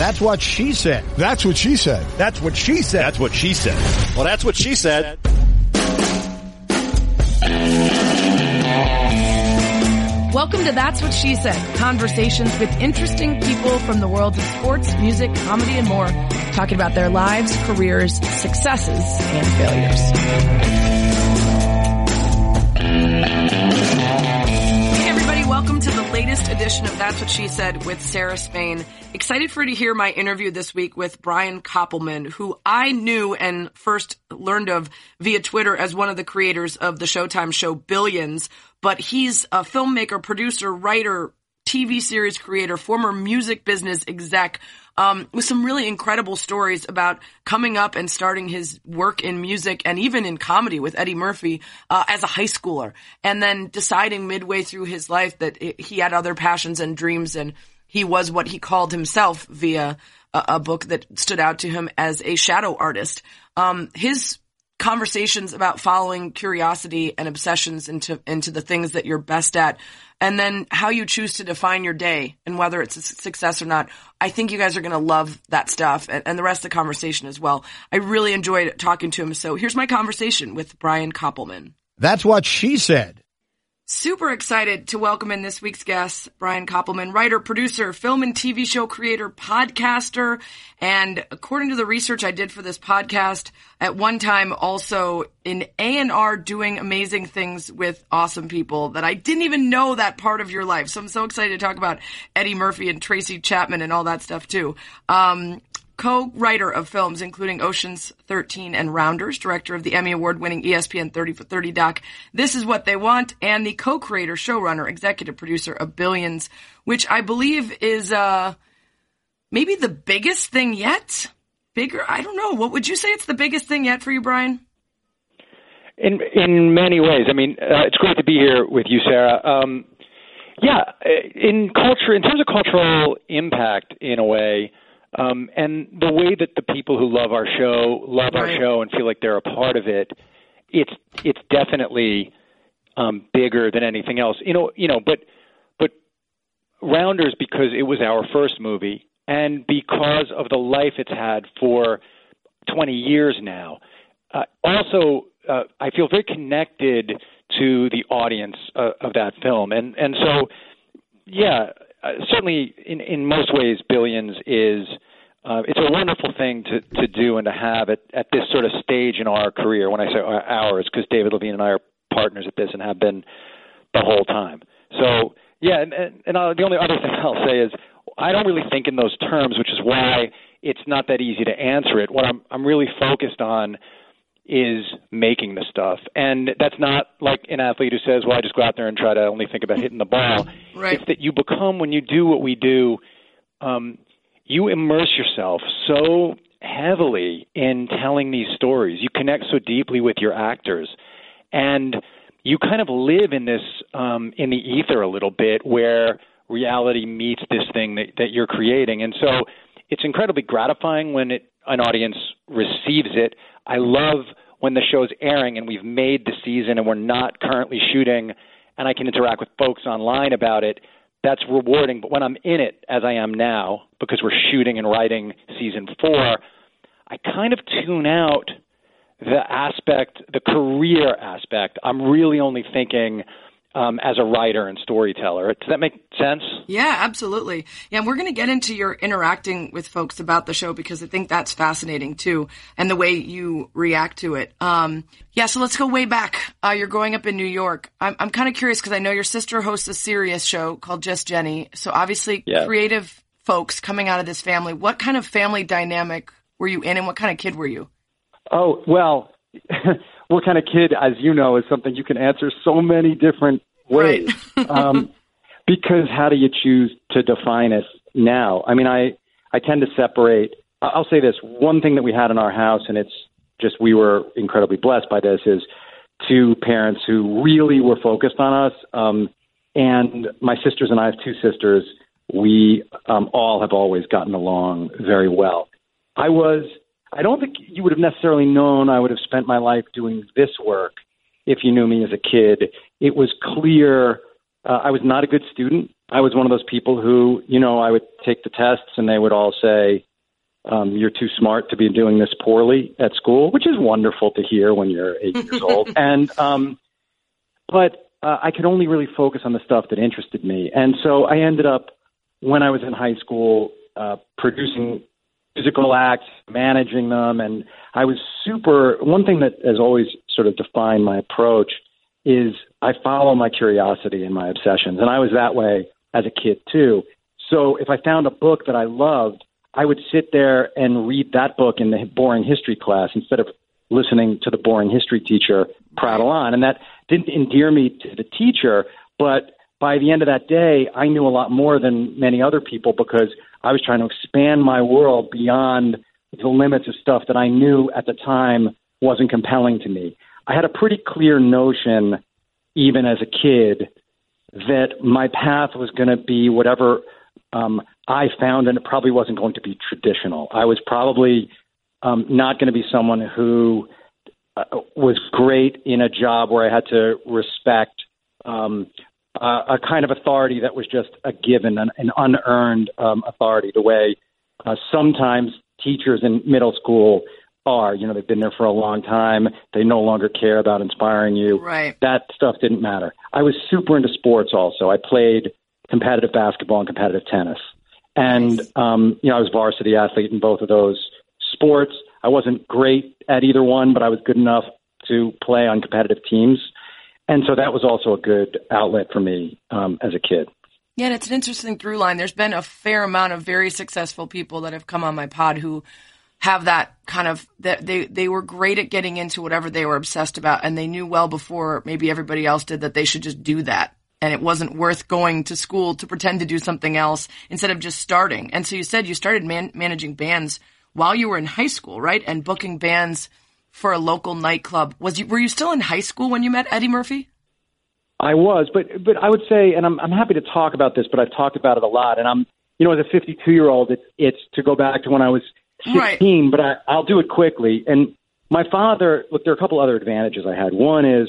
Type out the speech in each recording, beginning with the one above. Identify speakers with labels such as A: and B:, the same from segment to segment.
A: That's what she said.
B: That's what she said.
A: That's what she said.
C: That's what she said. Well, that's what she said.
D: Welcome to That's What She Said. Conversations with interesting people from the worlds of sports, music, comedy, and more, talking about their lives, careers, successes, and failures. Welcome to the latest edition of That's What She Said with Sarah Spain. Excited for you to hear my interview this week with Brian Koppelman, who I knew and first learned of via Twitter as one of the creators of the Showtime show Billions, but he's a filmmaker, producer, writer, TV series creator, former music business exec, um, with some really incredible stories about coming up and starting his work in music and even in comedy with Eddie Murphy uh, as a high schooler, and then deciding midway through his life that it, he had other passions and dreams, and he was what he called himself via a, a book that stood out to him as a shadow artist. Um, his conversations about following curiosity and obsessions into into the things that you're best at and then how you choose to define your day and whether it's a success or not i think you guys are going to love that stuff and, and, the rest of the conversation as well. I really enjoyed talking to him. So here's my conversation with brian koppelman.
A: That's what she said
D: Super excited to welcome in this week's guest, Brian Koppelman, writer, producer, film and TV show creator, podcaster, and according to the research I did for this podcast, at one time also in A&R doing amazing things with awesome people that I didn't even know that part of your life. So I'm so excited to talk about Eddie Murphy and Tracy Chapman and all that stuff too. Um, co-writer of films including Ocean's 13 and Rounders, director of the Emmy Award-winning ESPN 30 for 30 doc This Is What They Want, and the co-creator, showrunner, executive producer of Billions, which I believe is uh, maybe the biggest thing yet. Bigger, I don't know. What would you say it's the biggest thing yet for you, Brian?
E: In in many ways. I mean, uh, it's great to be here with you, Sarah. Um, yeah, in culture, in terms of cultural impact, in a way, um, and the way that the people who love our show love our show and feel like they're a part of it, it's it's definitely um, bigger than anything else. You know, you know, but but Rounders because it was our first movie and because of the life it's had for 20 years now. Uh, also, uh, I feel very connected to the audience uh, of that film, and and so yeah, uh, certainly in in most ways, Billions is uh, it's a wonderful thing to to do and to have at at this sort of stage in our career. When I say ours, because David Levine and I are partners at this and have been the whole time. So yeah, and and, and the only other thing I'll say is I don't really think in those terms, which is why it's not that easy to answer it. What I'm I'm really focused on is making the stuff. And that's not like an athlete who says, well, I just go out there and try to only think about hitting the ball.
D: Right.
E: It's that you become, when you do what we do, um, you immerse yourself so heavily in telling these stories. You connect so deeply with your actors. And you kind of live in this, um, in the ether a little bit where reality meets this thing that, that you're creating. And so it's incredibly gratifying when it, an audience receives it. I love when the show's airing and we've made the season and we're not currently shooting and I can interact with folks online about it. That's rewarding. But when I'm in it, as I am now, because we're shooting and writing season four, I kind of tune out the aspect, the career aspect. I'm really only thinking um, as a writer and storyteller. Does that make sense?
D: Yeah, absolutely. Yeah, and we're going to get into your interacting with folks about the show because I think that's fascinating too, and the way you react to it. Um, yeah, so let's go way back. Uh, you're growing up in New York. I'm, I'm kind of curious because I know your sister hosts a Sirius show called Just Jenny. So obviously,
E: yeah.
D: creative folks coming out of this family. What kind of family dynamic were you in, and what kind of kid were you?
F: Oh well. what kind of kid, as you know, is something you can answer so many different ways.
D: Right.
F: um, because how do you choose to define it now? I mean, I I tend to separate. I'll say this: one thing that we had in our house, and it's just we were incredibly blessed by this, is two parents who really were focused on us. Um, and my sisters and I have two sisters. We um, all have always gotten along very well. I was I don't think you would have necessarily known I would have spent my life doing this work if you knew me as a kid. It was clear uh, I was not a good student, I was one of those people who, you know, I would take the tests and they would all say, um, "You're too smart to be doing this poorly at school," which is wonderful to hear when you're eight years old. And um, but uh, I could only really focus on the stuff that interested me, and so I ended up when I was in high school uh, producing musical acts, managing them, and I was super. One thing that has always sort of defined my approach is I follow my curiosity and my obsessions, and I was that way as a kid too. So if I found a book that I loved, I would sit there and read that book in the boring history class instead of listening to the boring history teacher prattle on, and that didn't endear me to the teacher, but by the end of that day, I knew a lot more than many other people because I was trying to expand my world beyond the limits of stuff that I knew at the time wasn't compelling to me. I had a pretty clear notion, even as a kid, that my path was going to be whatever um, I found, and it probably wasn't going to be traditional. I was probably um, not going to be someone who uh, was great in a job where I had to respect um, uh, a kind of authority that was just a given, an, an unearned um, authority, the way uh, sometimes teachers in middle school are. You know, they've been there for a long time. They no longer care about inspiring you.
D: Right.
F: That stuff didn't matter. I was super into sports also. I played competitive basketball and competitive tennis. And,
D: Nice.
F: um, you know, I was varsity athlete in both of those sports. I wasn't great at either one, but I was good enough to play on competitive teams. And so that was also a good outlet for me um, as a kid.
D: Yeah, and it's an interesting through line. There's been a fair amount of very successful people that have come on my pod who have that kind of that they they were great at getting into whatever they were obsessed about and they knew well before maybe everybody else did that they should just do that and it wasn't worth going to school to pretend to do something else instead of just starting. And so you said you started man- managing bands while you were in high school, right? And booking bands for a local nightclub. Was you were you still in high school when you met Eddie Murphy?
F: I was, but but I would say, and I'm I'm happy to talk about this, but I've talked about it a lot, and I'm you know as a 52 year old, it's it's to go back to when I was 16,
D: Right.
F: but I, I'll do it quickly. And my father, look, there are a couple other advantages I had. One is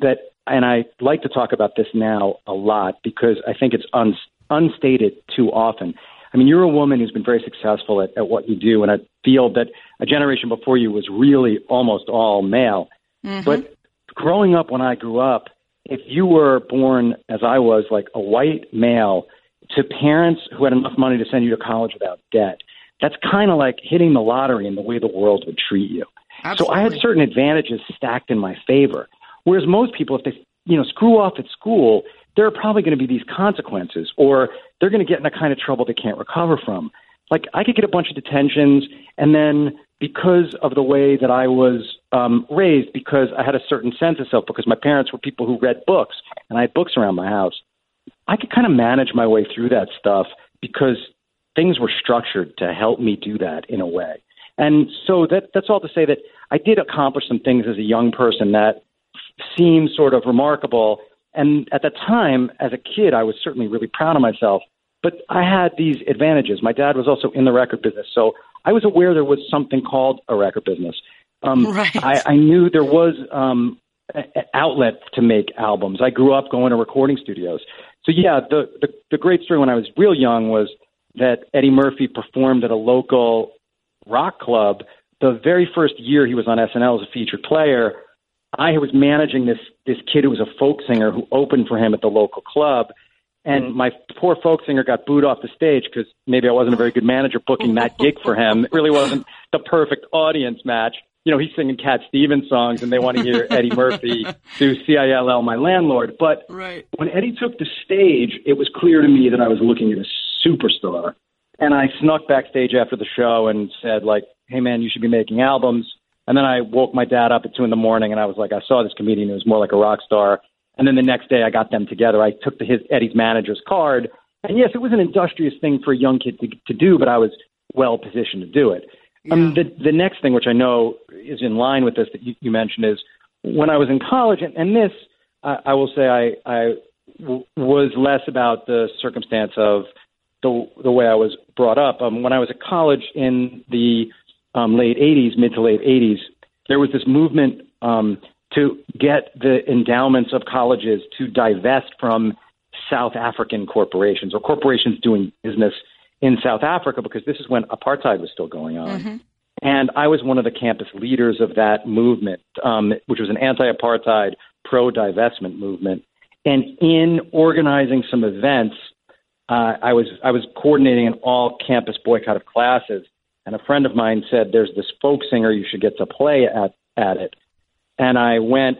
F: that, and I like to talk about this now a lot because I think it's un, unstated too often. I mean, you're a woman who's been very successful at, at what you do and I feel that a generation before you was really almost all male. Mm-hmm. But growing up when I grew up, if you were born as I was, like a white male, to parents who had enough money to send you to college without debt, that's kind of like hitting the lottery in the way the world would treat you. So I had certain advantages stacked in my favor. Whereas most people, if they you know screw off at school, there are probably going to be these consequences, or they're going to get in a kind of trouble they can't recover from. Like I could get a bunch of detentions, and then because of the way that I was um, raised, because I had a certain sense of self, because my parents were people who read books, and I had books around my house, I could kind of manage my way through that stuff because things were structured to help me do that in a way. And so that that's all to say that I did accomplish some things as a young person that seemed sort of remarkable. And at the time, as a kid, I was certainly really proud of myself. But I had these advantages. My dad was also in the record business, so I was aware there was something called a record business. Um,
D: Right.
F: I, I knew there was um, an outlet to make albums. I grew up going to recording studios. So yeah, the, the the great story when I was real young was that Eddie Murphy performed at a local rock club. The very first year he was on SNL as a featured player, I was managing this this kid who was a folk singer who opened for him at the local club. And my poor folk singer got booed off the stage because maybe I wasn't a very good manager booking that gig for him. It really wasn't the perfect audience match. You know, he's singing Cat Stevens songs and they want to hear Eddie Murphy do CILL, My Landlord. But
D: Right.
F: when Eddie took the stage, it was clear to me that I was looking at a superstar. And I snuck backstage after the show and said, like, hey, man, you should be making albums. And then I woke my dad up at two in the morning and I was like, I saw this comedian who was more like a rock star. And then the next day I got them together. I took the, his Eddie's manager's card. And yes, it was an industrious thing for a young kid to, to do, but I was well positioned to do it. Um, the, the next thing, which I know is in line with this that you, you mentioned, is when I was in college, and, and this, I, I will say, I, I w- was less about the circumstance of the the way I was brought up. Um, when I was at college in the um, late '80s, mid to late '80s, there was this movement um, to get the endowments of colleges to divest from South African corporations or corporations doing business in South Africa because this is when apartheid was still going on.
D: Mm-hmm.
F: And I was one of the campus leaders of that movement, um, which was an anti apartheid, pro divestment movement. And in organizing some events, uh, I was I was coordinating an all campus boycott of classes. And a friend of mine said, "There's this folk singer you should get to play at at it." And I went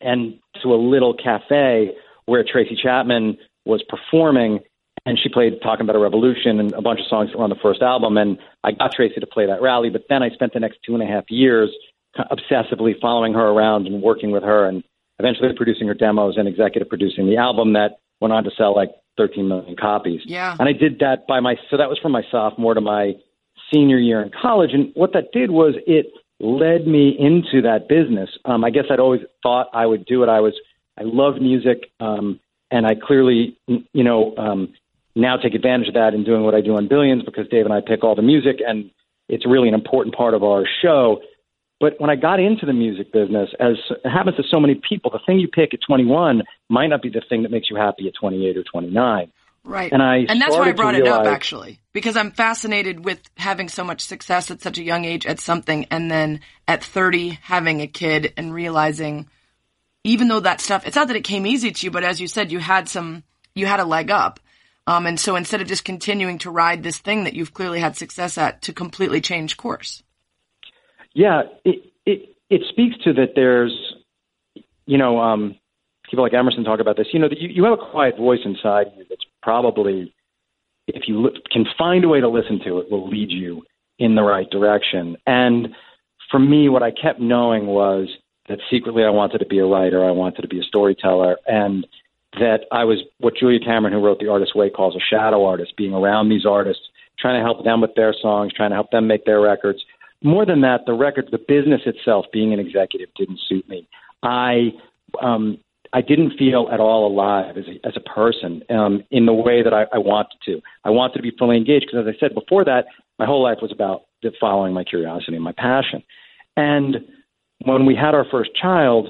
F: and to a little cafe where Tracy Chapman was performing, and she played "Talking About a Revolution" and a bunch of songs that were on the first album. And I got Tracy to play that rally, but then I spent the next two and a half years obsessively following her around and working with her, and eventually producing her demos and executive producing the album that went on to sell like 13 million copies.
D: Yeah.
F: And I did that by my so that was from my sophomore to my senior year in college, and what that did was it led me into that business. Um, I guess I'd always thought I would do it. I was I love music, um, and I clearly you know um, now take advantage of that in doing what I do on Billions because Dave and I pick all the music, and it's really an important part of our show. But when I got into the music business, as happens to so many people, the thing you pick at 21 might not be the thing that makes you happy at 28 or 29.
D: Right.
F: And I
D: and that's why I brought it up actually because I'm fascinated with having so much success at such a young age at something and then at 30 having a kid and realizing even though that stuff it's not that it came easy to you but as you said you had some you had a leg up. Um, and so instead of just continuing to ride this thing that you've clearly had success at to completely change course.
F: Yeah, it it it speaks to that. There's, you know, um, people like Emerson talk about this. You know, that you, you have a quiet voice inside you that's probably, if you can find a way to listen to it, will lead you in the right direction. And for me, what I kept knowing was that secretly I wanted to be a writer, I wanted to be a storyteller, and that I was what Julia Cameron, who wrote The Artist's Way, calls a shadow artist, being around these artists, trying to help them with their songs, trying to help them make their records. More than that, the record, the business itself, being an executive, didn't suit me. I um, I didn't feel at all alive as a, as a person um, in the way that I, I wanted to. I wanted to be fully engaged because, as I said before that, my whole life was about following my curiosity and my passion. And when we had our first child,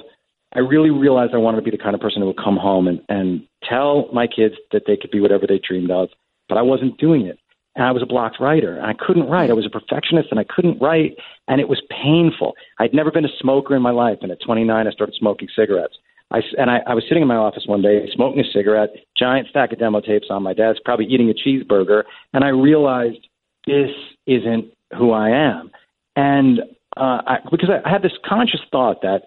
F: I really realized I wanted to be the kind of person who would come home and, and tell my kids that they could be whatever they dreamed of, but I wasn't doing it. And I was a blocked writer, and I couldn't write. I was a perfectionist, and I couldn't write, and it was painful. I'd never been a smoker in my life, and at 29, I started smoking cigarettes. I, and I, I was sitting in my office one day, smoking a cigarette, giant stack of demo tapes on my desk, probably eating a cheeseburger, and I realized this isn't who I am. And uh, I, because I, I had this conscious thought that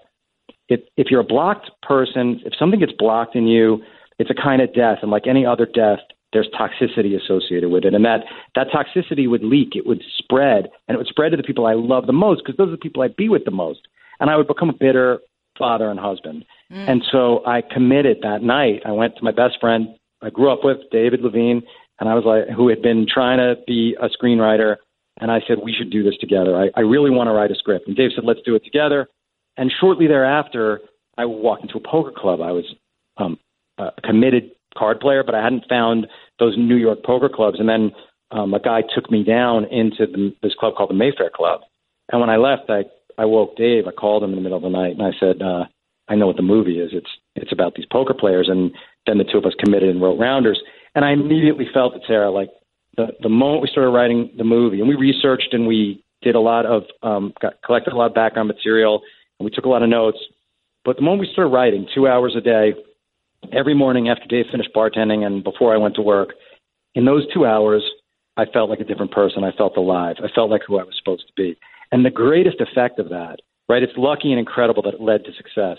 F: if, if you're a blocked person, if something gets blocked in you, it's a kind of death, and like any other death, there's toxicity associated with it, and that that toxicity would leak, it would spread, and it would spread to the people I love the most because those are the people I'd be with the most, and I would become a bitter father and husband. And so I committed that night. I went to my best friend I grew up with, David Levine, and I was like, who had been trying to be a screenwriter, and I said we should do this together. I, I really want to write a script, and Dave said let's do it together. And shortly thereafter, I walked into a poker club. I was um, a committed card player, but I hadn't found those New York poker clubs. And then um, a guy took me down into the, this club called the Mayfair Club. And when I left, I I woke Dave. I called him in the middle of the night, and I said, uh, "I know what the movie is. It's it's about these poker players." And then the two of us committed and wrote Rounders. And I immediately felt it, Sarah. Like the the moment we started writing the movie, and we researched and we did a lot of um, got collected a lot of background material, and we took a lot of notes. But the moment we started writing, two hours a day, every morning after Dave finished bartending and before I went to work, in those two hours, I felt like a different person. I felt alive. I felt like who I was supposed to be. And the greatest effect of that, right? It's lucky and incredible that it led to success.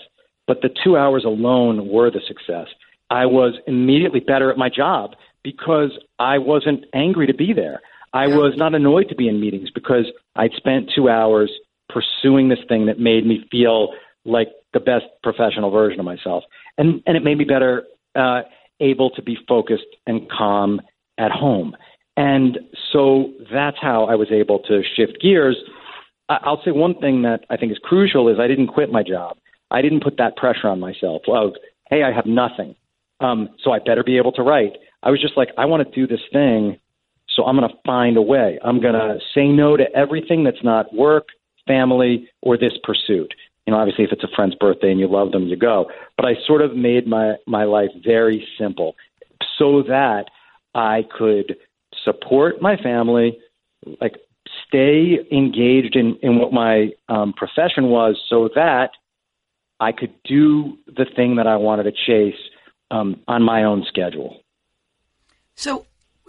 F: But the two hours alone were the success. I was immediately better at my job because I wasn't angry to be there. I was not annoyed to be in meetings because I'd spent two hours pursuing this thing that made me feel like the best professional version of myself. And, and it made me better uh, able to be focused and calm at home. And so that's how I was able to shift gears. I- I'll say one thing that I think is crucial is I didn't quit my job. I didn't put that pressure on myself of, hey, I have nothing, um, so I better be able to write. I was just like, I want to do this thing, so I'm going to find a way. I'm going to say no to everything that's not work, family, or this pursuit. You know, obviously, if it's a friend's birthday and you love them, you go. But I sort of made my my life very simple, so that I could support my family, like stay engaged in in what my um, profession was, so that I could do the thing that I wanted to chase um, on my own schedule.
D: So,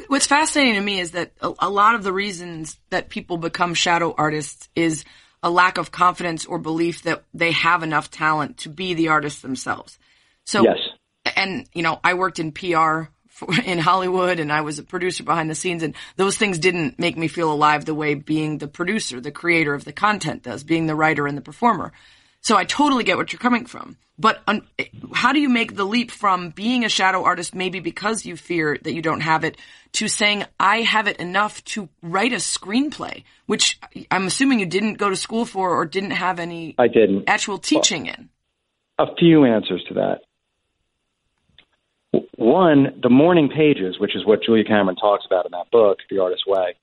D: what's fascinating to me is that a, a, lot of the reasons that people become shadow artists is a lack of confidence or belief that they have enough talent to be the artist themselves. So,
F: yes.
D: and you know, I worked in PR for, in Hollywood and I was a producer behind the scenes and those things didn't make me feel alive the way being the producer, the creator of the content does, being the writer and the performer. So I totally get what you're coming from. But un- how do you make the leap from being a shadow artist, maybe because you fear that you don't have it, to saying, I have it enough to write a screenplay, which I'm assuming you didn't go to school for or didn't have any
F: I didn't.
D: actual teaching in?
F: A few answers to that. One, the morning pages, which is what Julia Cameron talks about in that book, The Artist's Way,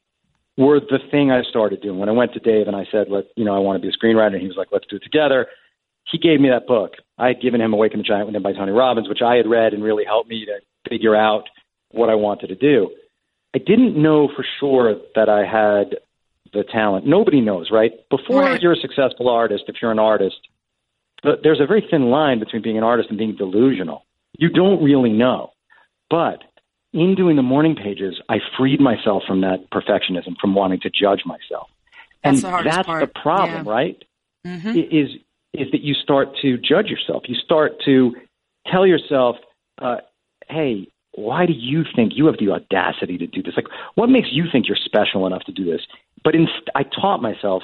F: were the thing I started doing. When I went to Dave and I said, "Let you know, I want to be a screenwriter," and he was like, "Let's do it together." He gave me that book. I had given him "Awaken the Giant Within" by Tony Robbins, which I had read and really helped me to figure out what I wanted to do. I didn't know for sure that I had the talent. Nobody knows, right? Before
D: Right.
F: you're a successful artist, if you're an artist, th- there's a very thin line between being an artist and being delusional. You don't really know. But in doing the morning pages, I freed myself from that perfectionism, from wanting to judge myself. And
D: That's the
F: that's the problem,
D: Yeah.
F: right?
D: hmm
F: Is is that you start to judge yourself. You start to tell yourself, uh, "Hey, why do you think you have the audacity to do this? Like, what makes you think you're special enough to do this?" But I taught myself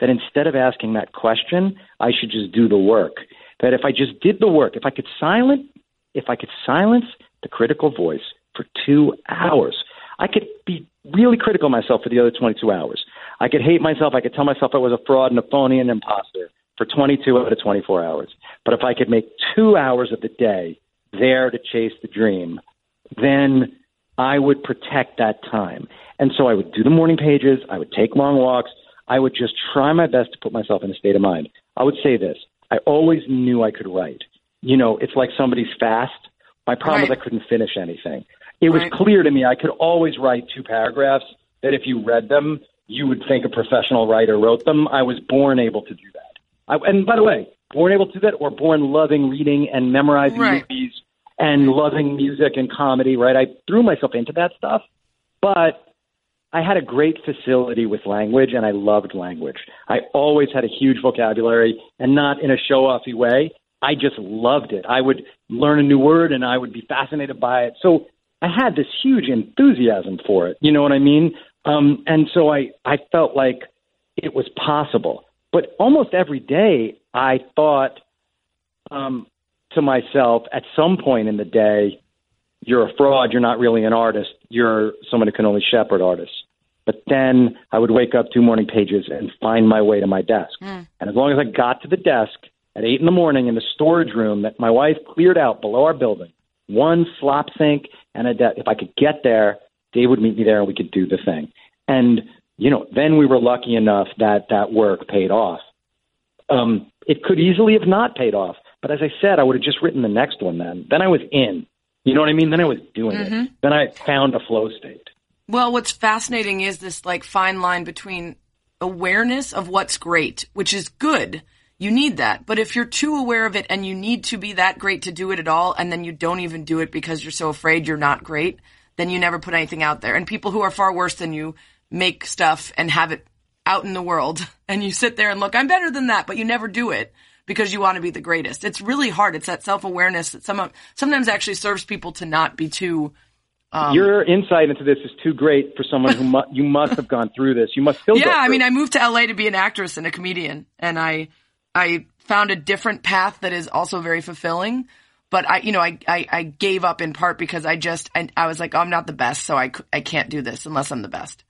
F: that instead of asking that question, I should just do the work. That if I just did the work, if I could silence, if I could silence the critical voice for two hours, I could be really critical of myself for the other 22 hours. I could hate myself. I could tell myself I was a fraud and a phony and an imposter for 22 out of 24 hours. But if I could make two hours of the day there to chase the dream, then I would protect that time. And so I would do the morning pages. I would take long walks. I would just try my best to put myself in a state of mind. I would say this I always knew I could write. You know, it's like somebody's fast. My problem
D: Right.
F: is I couldn't finish anything. It was
D: Right.
F: clear to me I could always write two paragraphs that if you read them, you would think a professional writer wrote them. I was born able to do that. I, and by the way, born able to do that or born loving reading and memorizing
D: Right.
F: movies and loving music and comedy, right? I threw myself into that stuff, but I had a great facility with language and I loved language. I always had a huge vocabulary and not in a show offy way. I just loved it. I would learn a new word and I would be fascinated by it. So I had this huge enthusiasm for it. You know what I mean? Um, and so I, I felt like it was possible. But almost every day I thought um, to myself at some point in the day, you're a fraud. You're not really an artist. You're someone who can only shepherd artists. But then I would wake up two morning pages and find my way to my desk. And as long as I got to the desk at eight in the morning in the storage room that my wife cleared out below our building, one slop sink and a desk, if I could get there, Dave would meet me there and we could do the thing. And, you know, then we were lucky enough that that work paid off. Um, it could easily have not paid off. But as I said, I would have just written the next one then. Then I was in. You know what I mean? Then I was doing it. Then I found a flow state.
D: Well, what's fascinating is this like fine line between awareness of what's great, which is good. You need that. But if you're too aware of it and you need to be that great to do it at all, and then you don't even do it because you're so afraid you're not great, then you never put anything out there. And people who are far worse than you make stuff and have it out in the world. And you sit there and look, I'm better than that, but you never do it because you want to be the greatest. It's really hard. It's that self awareness that some, sometimes actually serves people to not be too Um,
F: Your insight into this is too great for someone who mu- you must have gone through this. You must still.
D: yeah, I mean. I moved to LA to be an actress and a comedian, and I I found a different path that is also very fulfilling. But I, you know, I, I, I gave up in part because I just I, I was like, oh, I'm not the best, so I, I can't do this unless I'm the best.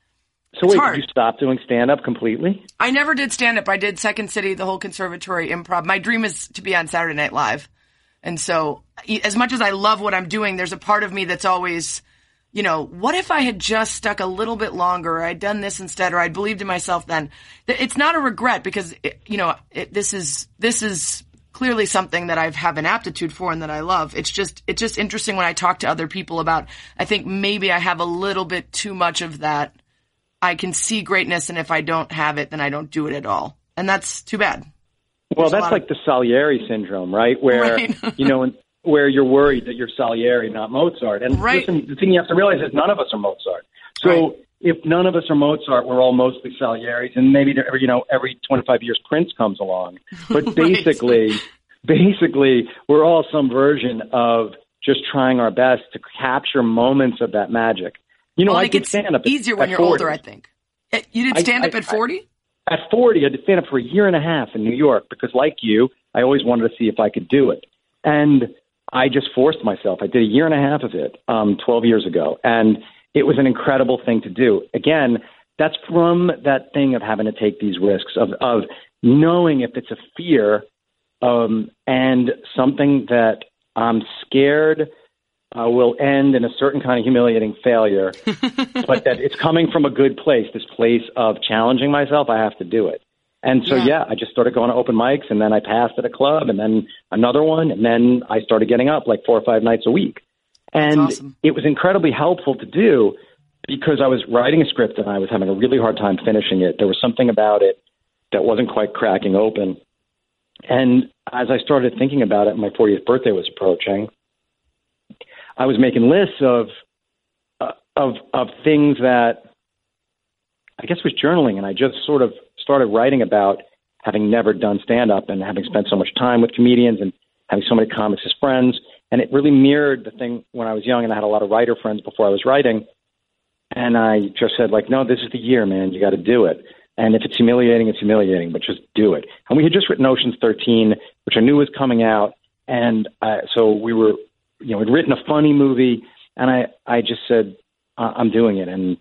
F: so wait,
D: hard.
F: did you stop doing stand up completely?
D: I never did stand up. I did Second City, the whole conservatory improv. My dream is to be on Saturday Night Live. And so, as much as I love what I'm doing, there's a part of me that's always, you know, what if I had just stuck a little bit longer or I'd done this instead or I'd believed in myself then? It's not a regret because, it, you know, it, this is, this is clearly something that I have an aptitude for and that I love. It's just, it's just interesting when I talk to other people about, I think maybe I have a little bit too much of that. I can see greatness and if I don't have it, then I don't do it at all. And that's too bad.
F: Well, There's that's like of... the Salieri syndrome, right? Where, right. you know, where you're worried that you're Salieri, not Mozart. And right. listen, the thing you have to realize is none of us are Mozart. So right. if none of us are Mozart, we're all mostly Salieri's, and maybe you know every 25 years Prince comes along. But basically, basically, we're all some version of just trying our best to capture moments of that magic. You know,
D: well,
F: I
D: did
F: stand up
D: easier
F: at,
D: when you're
F: 40.
D: older. I think eh, you did stand I, up at 40.
F: At 40, I did stand up for a year and a half in New York because, like you, I always wanted to see if I could do it. And I just forced myself. I did a year and a half of it um, 12 years ago, and it was an incredible thing to do. Again, that's from that thing of having to take these risks of of knowing if it's a fear um, and something that I'm scared uh, will end in a certain kind of humiliating failure, but that it's coming from a good place, this place of challenging myself. I have to do it. And so, yeah. yeah, I just started going to open mics, and then I passed at a club, and then another one, and then I started getting up like four or five nights a week. And awesome. it was incredibly helpful to do because I was writing a script and I was having a really hard time finishing it. There was something about it that wasn't quite cracking open. And as I started thinking about it, my 40th birthday was approaching. I was making lists of uh, of of things that I guess was journaling, and I just sort of started writing about having never done stand up and having spent so much time with comedians and having so many comics as friends. And it really mirrored the thing when I was young and I had a lot of writer friends before I was writing. And I just said, like, no, this is the year, man. You got to do it. And if it's humiliating, it's humiliating, but just do it. And we had just written Ocean's 13, which I knew was coming out. And uh, so we were, you know, we'd written a funny movie. And I, I just said, I'm doing it. And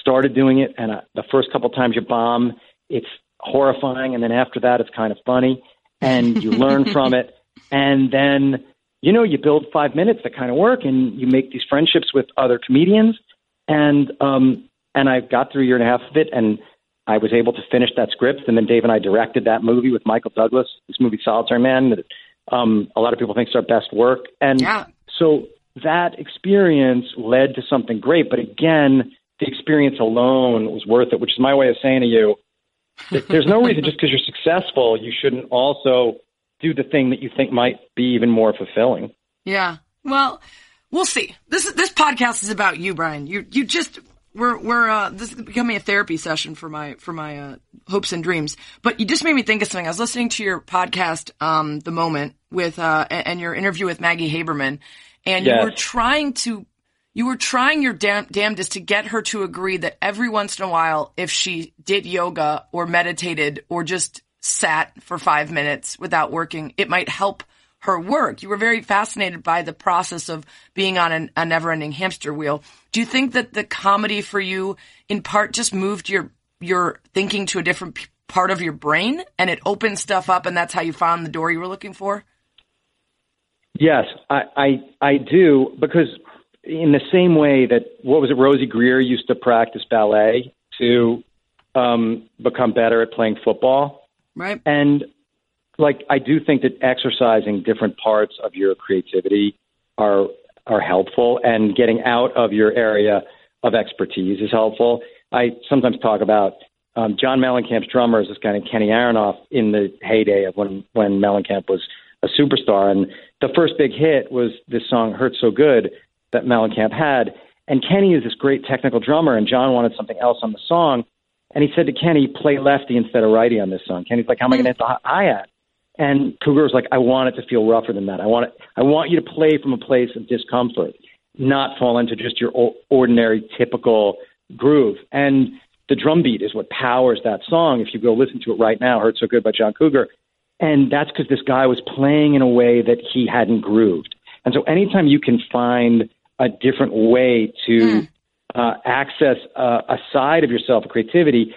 F: started doing it. And uh, the first couple times you bomb, it's horrifying, and then after that, it's kind of funny, and you learn from it, and then you know you build five minutes that kind of work, and you make these friendships with other comedians, and um, and I got through a year and a half of it, and I was able to finish that script, and then Dave and I directed that movie with Michael Douglas, this movie Solitary Man, that um, a lot of people think is our best work, and
D: yeah.
F: so that experience led to something great. But again, the experience alone was worth it, which is my way of saying to you, there's no reason just because you're successful, you shouldn't also do the thing that you think might be even more fulfilling.
D: Yeah. Well, we'll see. This this podcast is about you, Brian. You you just we're we're uh, this is becoming a therapy session for my for my uh, hopes and dreams. But you just made me think of something. I was listening to your podcast, um, the moment with uh, and your interview with Maggie Haberman, and yes. you were trying to you were trying your dam- damnedest to get her to agree that every once in a while, if she did yoga or meditated or just sat for five minutes without working, it might help her work. You were very fascinated by the process of being on an, a never ending hamster wheel. Do you think that the comedy for you in part just moved your, your thinking to a different p- part of your brain and it opened stuff up and that's how you found the door you were looking for?
F: Yes, I, I, I do because in the same way that what was it Rosey Grier used to practice ballet to um, become better at playing football.
D: Right.
F: And like I do think that exercising different parts of your creativity are are helpful and getting out of your area of expertise is helpful. I sometimes talk about um, John Mellencamp's drummer is this guy named Kenny Aronoff in the heyday of when when Mellencamp was a superstar and the first big hit was this song "Hurt So Good," that Mellencamp had. And Kenny is this great technical drummer, and John wanted something else on the song. And he said to Kenny, play lefty instead of righty on this song. Kenny's like, how am I going to hit the hi hat? And Cougar was like, I want it to feel rougher than that. I want it, I want you to play from a place of discomfort, not fall into just your ordinary, typical groove. And the drum beat is what powers that song. If you go listen to it right now, "Hurt So Good" by John Cougar, and that's because this guy was playing in a way that he hadn't grooved. And so, anytime you can find a different way to mm. uh, access uh, a side of yourself, a creativity,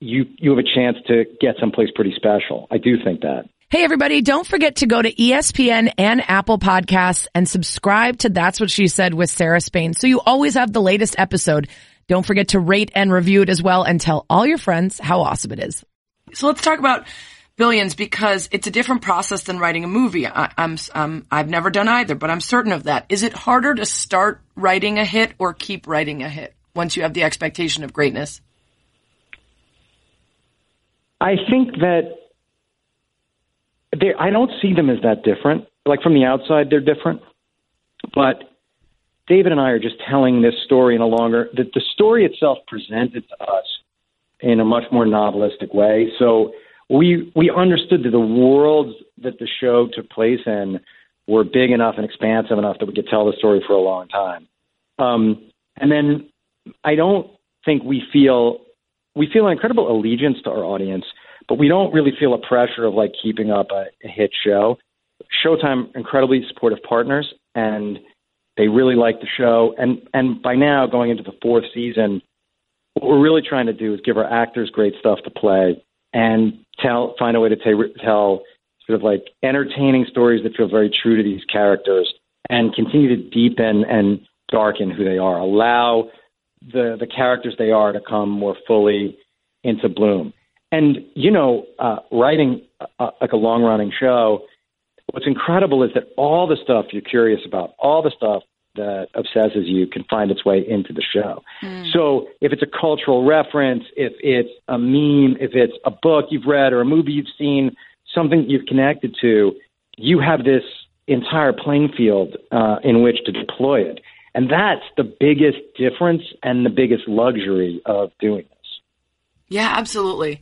F: you you have a chance to get someplace pretty special. I do think that.
D: Hey everybody, don't forget to go to ESPN and Apple Podcasts and subscribe to That's What She Said with Sarah Spain so you always have the latest episode. Don't forget to rate and review it as well and tell all your friends how awesome it is. So let's talk about Billions because it's a different process than writing a movie. I, I'm, um, I've never done either, but I'm certain of that. Is it harder to start writing a hit or keep writing a hit once you have the expectation of greatness?
F: I think that they, I don't see them as that different. Like from the outside, they're different, but David and I are just telling this story in a longer. The, the story itself presented to us in a much more novelistic way. So we we understood that the worlds that the show took place in were big enough and expansive enough that we could tell the story for a long time. Um, and then I don't think we feel we feel an incredible allegiance to our audience but we don't really feel a pressure of like keeping up a, a hit show. Showtime, incredibly supportive partners, and they really like the show. And and by now, going into the fourth season, what we're really trying to do is give our actors great stuff to play and tell find a way to t- tell sort of like entertaining stories that feel very true to these characters and continue to deepen and darken who they are. Allow the the characters they are to come more fully into bloom. And you know, uh, writing uh, like a long running show, what's incredible is that all the stuff you're curious about, all the stuff that obsesses you, can find its way into the show. Mm. So if it's a cultural reference, if it's a meme, if it's a book you've read or a movie you've seen, something you've connected to, you have this entire playing field uh, in which to deploy it. And that's the biggest difference and the biggest luxury of doing this.
D: Yeah, absolutely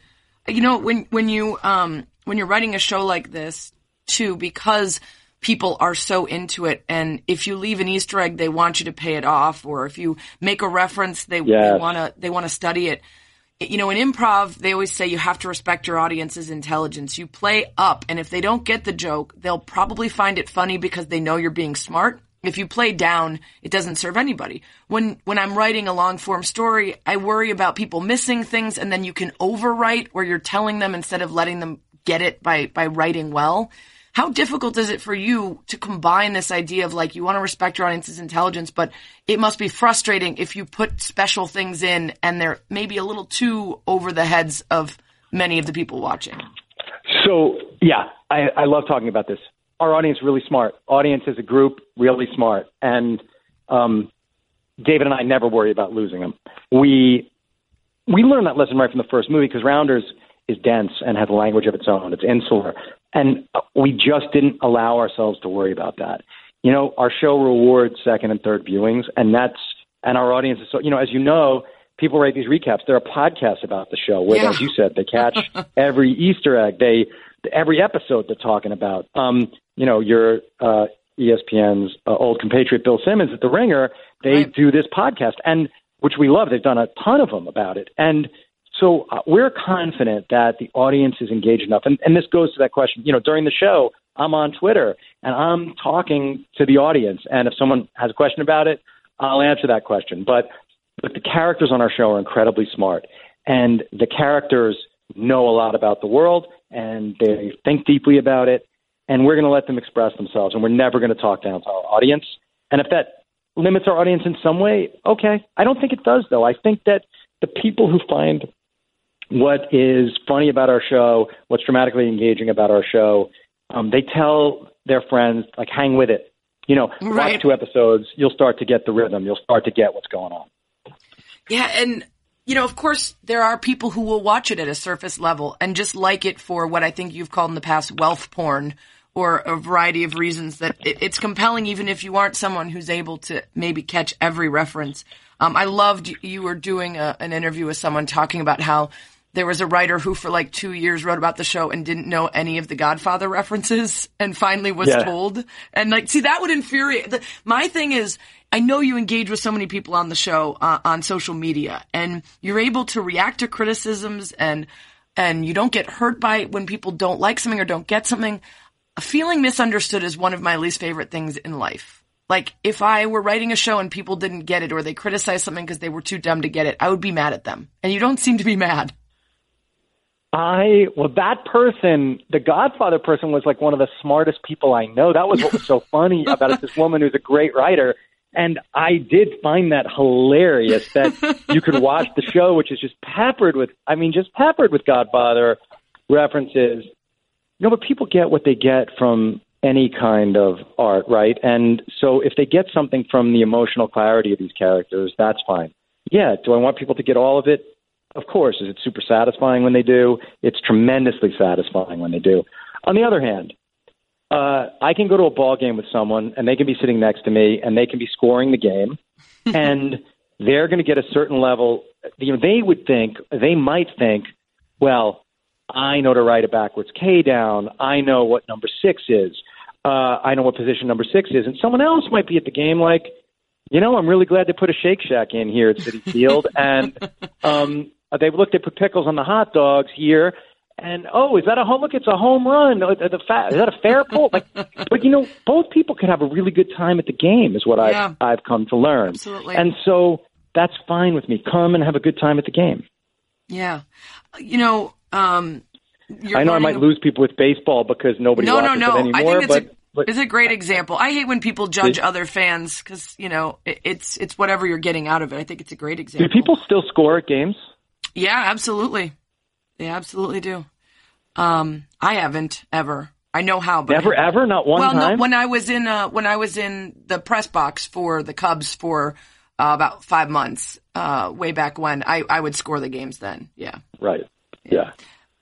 D: you know, when, when you, um, when you're writing a show like this too, because people are so into it. And if you leave an Easter egg, they want you to pay it off. Or if you make a reference, they, want to, they want to study it. You know, in improv, they always say you have to respect your audience's intelligence. You play up, and if they don't get the joke, they'll probably find it funny because they know you're being smart if you play down, it doesn't serve anybody. When, when I'm writing a long form story, I worry about people missing things and then you can overwrite where you're telling them instead of letting them get it by, by writing well. How difficult is it for you to combine this idea of like you want to respect your audience's intelligence, but it must be frustrating if you put special things in and they're maybe a little too over the heads of many of the people watching?
F: So yeah, I, I love talking about this our audience really smart. Audience as a group really smart, and um, David and I never worry about losing them. We we learned that lesson right from the first movie because Rounders is dense and has a language of its own. It's insular, and we just didn't allow ourselves to worry about that. You know, our show rewards second and third viewings, and that's and our audience is so. You know, as you know, people write these recaps. There are podcasts about the show where, yeah. as you said, they catch every Easter egg. They every episode they're talking about. Um, you know, your uh, ESPN's uh, old compatriot Bill Simmons at The Ringer, they right. do this podcast, and which we love. They've done a ton of them about it, and so uh, we're confident that the audience is engaged enough. And, and this goes to that question. You know, during the show, I'm on Twitter and I'm talking to the audience, and if someone has a question about it, I'll answer that question. But but the characters on our show are incredibly smart, and the characters know a lot about the world, and they think deeply about it, and we're going to let them express themselves, and we're never going to talk down to our audience. And if that limits our audience in some way, okay. I don't think it does, though. I think that the people who find what is funny about our show, what's dramatically engaging about our show, um, they tell their friends, like, hang with it. You know, right. watch two episodes, you'll start to get the rhythm. You'll start to get what's going on.
D: Yeah, and you know, of course, there are people who will watch it at a surface level and just like it for what I think you've called in the past wealth porn, or a variety of reasons that it, it's compelling even if you aren't someone who's able to maybe catch every reference. Um, I loved you were doing a, an interview with someone talking about how there was a writer who for like two years wrote about the show and didn't know any of the Godfather references and finally was yeah. told. And like, see, that would infuriate. The, my thing is, I know you engage with so many people on the show uh, on social media and you're able to react to criticisms and and you don't get hurt by when people don't like something or don't get something feeling misunderstood is one of my least favorite things in life. Like, if I were writing a show and people didn't get it or they criticized something because they were too dumb to get it, I would be mad at them. And you don't seem to be mad.
F: I well, that person, the Godfather person, was like one of the smartest people I know. That was what was so funny about it. This woman who's a great writer, and I did find that hilarious that you could watch the show, which is just peppered with, I mean, just peppered with Godfather references. You know, but people get what they get from any kind of art, right? And so if they get something from the emotional clarity of these characters, that's fine. Yeah, do I want people to get all of it? Of course. Is it super satisfying when they do? It's tremendously satisfying when they do. On the other hand, uh, I can go to a ball game with someone and they can be sitting next to me and they can be scoring the game and they're going to get a certain level. You know, they would think, they might think, well, I know to write a backwards K down. I know what number six is. Uh, I know what position number six is. And someone else might be at the game like, you know, I'm really glad they put a Shake Shack in here at Citi Field. and um, they've looked at put pickles on the hot dogs here. And oh, is that a home? Look, it's a home run. Uh, The, fa- is that a fair pull? Like, but you know, both people can have a really good time at the game, is what
D: Yeah.
F: I've I've come to learn.
D: Absolutely.
F: And so that's fine with me. Come and have a good time at the game.
D: Yeah. You know, um,
F: I know I might lose people with baseball because nobody
D: No, no,
F: watches
D: no.
F: it anymore.
D: I think it's
F: but,
D: a
F: but
D: it's a great example. I hate when people judge
F: Did-
D: other fans because you know it, it's it's whatever you're getting out of it. I think it's a great example.
F: do people still score at games?
D: Yeah, absolutely. They absolutely do. Um, I haven't ever. I know how, but
F: Never, ever, not one
D: well,
F: time.
D: no. When I was in uh, when I was in the press box for the Cubs for uh, about five months, uh, way back when, I I would score the games then. Yeah.
F: right. Yeah.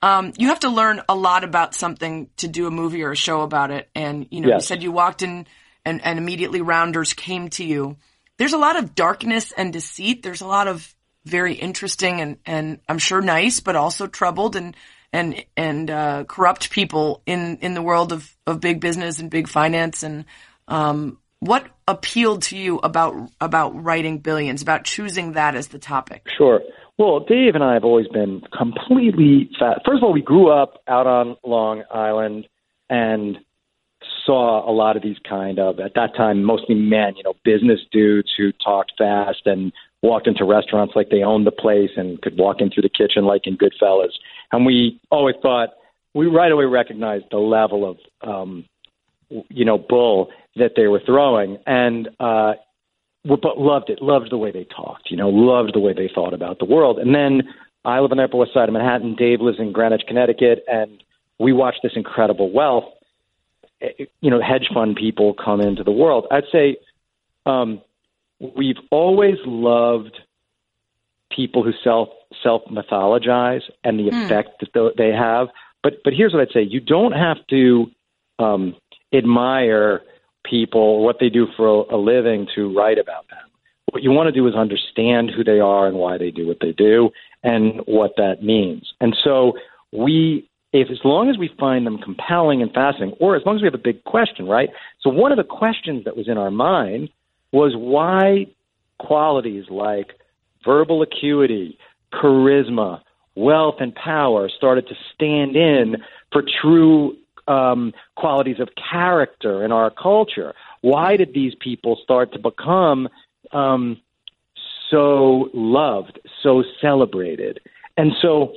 D: Um, you have to learn a lot about something to do a movie or a show about it. And, you know, you said you walked in and, and immediately rounders came to you. There's a lot of darkness and deceit. There's a lot of very interesting and, and I'm sure nice, but also troubled and, and, and, uh, corrupt people in, in the world of, of big business and big finance. And, um, what appealed to you about, about writing billions, about choosing that as the topic?
F: Sure. Well, Dave and I have always been completely fat. First of all, we grew up out on Long Island and saw a lot of these kind of, at that time, mostly men, you know, business dudes who talked fast and walked into restaurants like they owned the place and could walk in through the kitchen like in Goodfellas. And we always thought, we right away recognized the level of, um, you know, bull that they were throwing. And, uh, but loved it, loved the way they talked, you know, loved the way they thought about the world. And then I live on the Upper West Side of Manhattan. Dave lives in Greenwich, Connecticut, and we watch this incredible wealth. eh, You know, hedge fund people come into the world. I'd say um, we've always loved people who self self mythologize and the effect that they have. But but here's what I'd say: you don't have to um, admire people what they do for a, a living to write about them. What you want to do is understand who they are and why they do what they do and what that means. And so we if as long as we find them compelling and fascinating, or as long as we have a big question, right? So one of the questions that was in our mind was why qualities like verbal acuity, charisma, wealth, and power started to stand in for true um, qualities of character in our culture. Why did these people start to become um, so loved, so celebrated? And so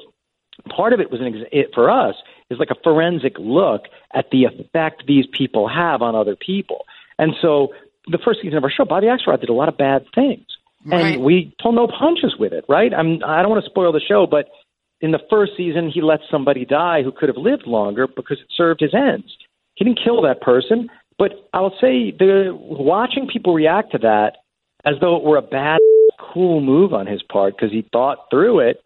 F: part of it was an ex- it, for us is like a forensic look at the effect these people have on other people. And so the first season of our show, Bobby Axelrod did a lot of bad things,
D: Right.
F: and we pulled no punches with it. Right? I'm I don't want to spoil the show, but in the first season, he let somebody die who could have lived longer because it served his ends. He didn't kill that person, but I'll say the watching people react to that as though it were a bad, cool move on his part because he thought through it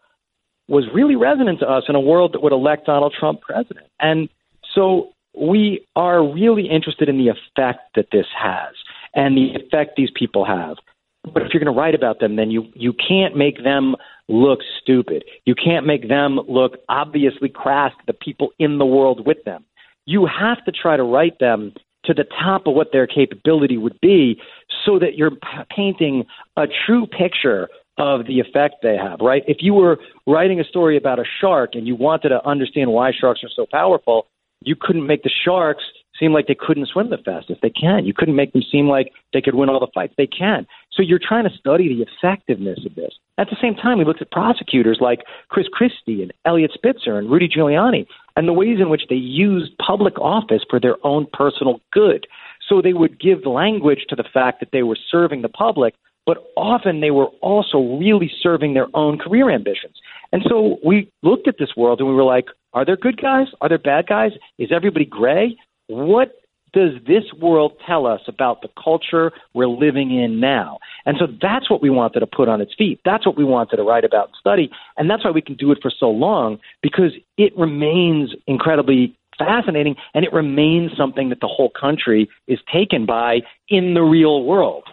F: was really resonant to us in a world that would elect Donald Trump president. And so we are really interested in the effect that this has and the effect these people have. But if you're going to write about them, then you you can't make them look stupid. You can't make them look obviously crass the people in the world with them. You have to try to write them to the top of what their capability would be so that you're p- painting a true picture of the effect they have, right? If you were writing a story about a shark and you wanted to understand why sharks are so powerful, you couldn't make the sharks seem like they couldn't swim the fastest. They can. You couldn't make them seem like they could win all the fights. They can. So you're trying to study the effectiveness of this. At the same time, we looked at prosecutors like Chris Christie and Eliot Spitzer and Rudy Giuliani and the ways in which they used public office for their own personal good. So they would give language to the fact that they were serving the public, but often they were also really serving their own career ambitions. And so we looked at this world and we were like, are there good guys? Are there bad guys? Is everybody gray? What does this world tell us about the culture we're living in now? And so that's what we wanted to put on its feet. That's what we wanted to write about and study. And that's why we can do it for so long because it remains incredibly fascinating and it remains something that the whole country is taken by in the real world.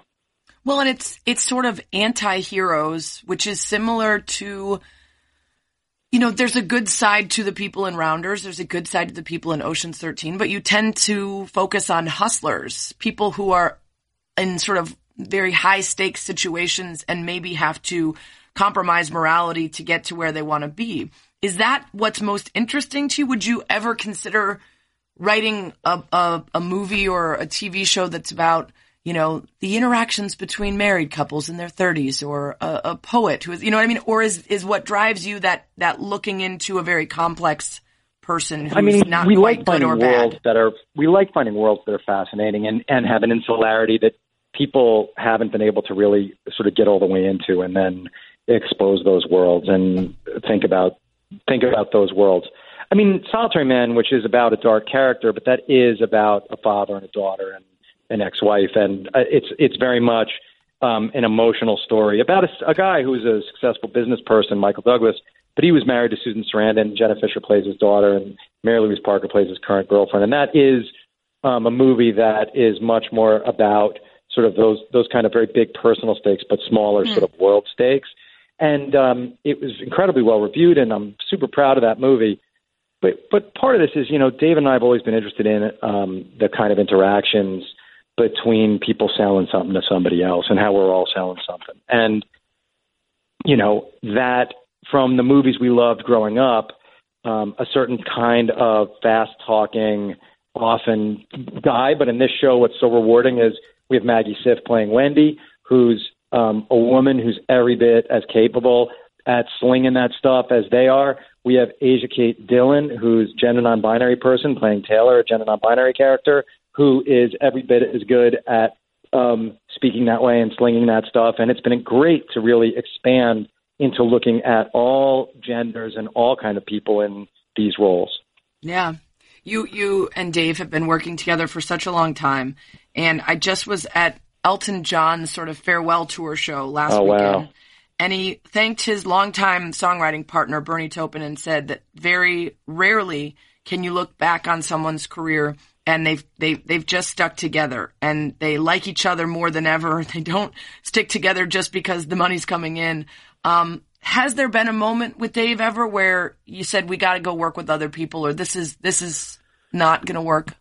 D: Well, and it's it's sort of anti-heroes, which is similar to you know, there's a good side to the people in Rounders. There's a good side to the people in Ocean's 13, but you tend to focus on hustlers, people who are in sort of very high stakes situations and maybe have to compromise morality to get to where they want to be. Is that what's most interesting to you? Would you ever consider writing a, a, a movie or a TV show that's about you know, the interactions between married couples in their 30s or a, a, poet who is, you know what I mean? Or is, is what drives you that, that looking into a very complex person who's
F: I mean,
D: not
F: we
D: quite
F: like
D: good
F: finding
D: or
F: worlds
D: bad?
F: that are, we like finding worlds that are fascinating and, and have an insularity that people haven't been able to really sort of get all the way into and then expose those worlds and think about, think about those worlds. I mean, Solitary Man, which is about a dark character, but that is about a father and a daughter and an ex-wife, and uh, it's it's very much um, an emotional story about a, a guy who's a successful business person, Michael Douglas, but he was married to Susan Sarandon. Jenna Fischer plays his daughter, and Mary Louise Parker plays his current girlfriend, and that is um, a movie that is much more about sort of those those kind of very big personal stakes, but smaller mm. sort of world stakes. And um, it was incredibly well reviewed, and I'm super proud of that movie. But but part of this is, you know, Dave and I have always been interested in um, the kind of interactions between people selling something to somebody else and how we're all selling something. And, you know, that from the movies we loved growing up, um, a certain kind of fast talking, often guy. But in this show, what's so rewarding is we have Maggie Siff playing Wendy, who's um, a woman who's every bit as capable at slinging that stuff as they are. We have Asia Kate Dillon, who's gender non-binary person playing Taylor, a gender non-binary character, who is every bit as good at um, speaking that way and slinging that stuff. And it's been great to really expand into looking at all genders and all kind of people in these roles.
D: Yeah. You you and Dave have been working together for such a long time. And I just was at Elton John's sort of farewell tour show last
F: oh,
D: weekend.
F: Wow.
D: And he thanked his longtime songwriting partner, Bernie Taupin, and said that very rarely can you look back on someone's career and they've they they've just stuck together and they like each other more than ever. They don't stick together just because the money's coming in. Um, has there been a moment with Dave ever where you said we got to go work with other people, or this is this is not going to work?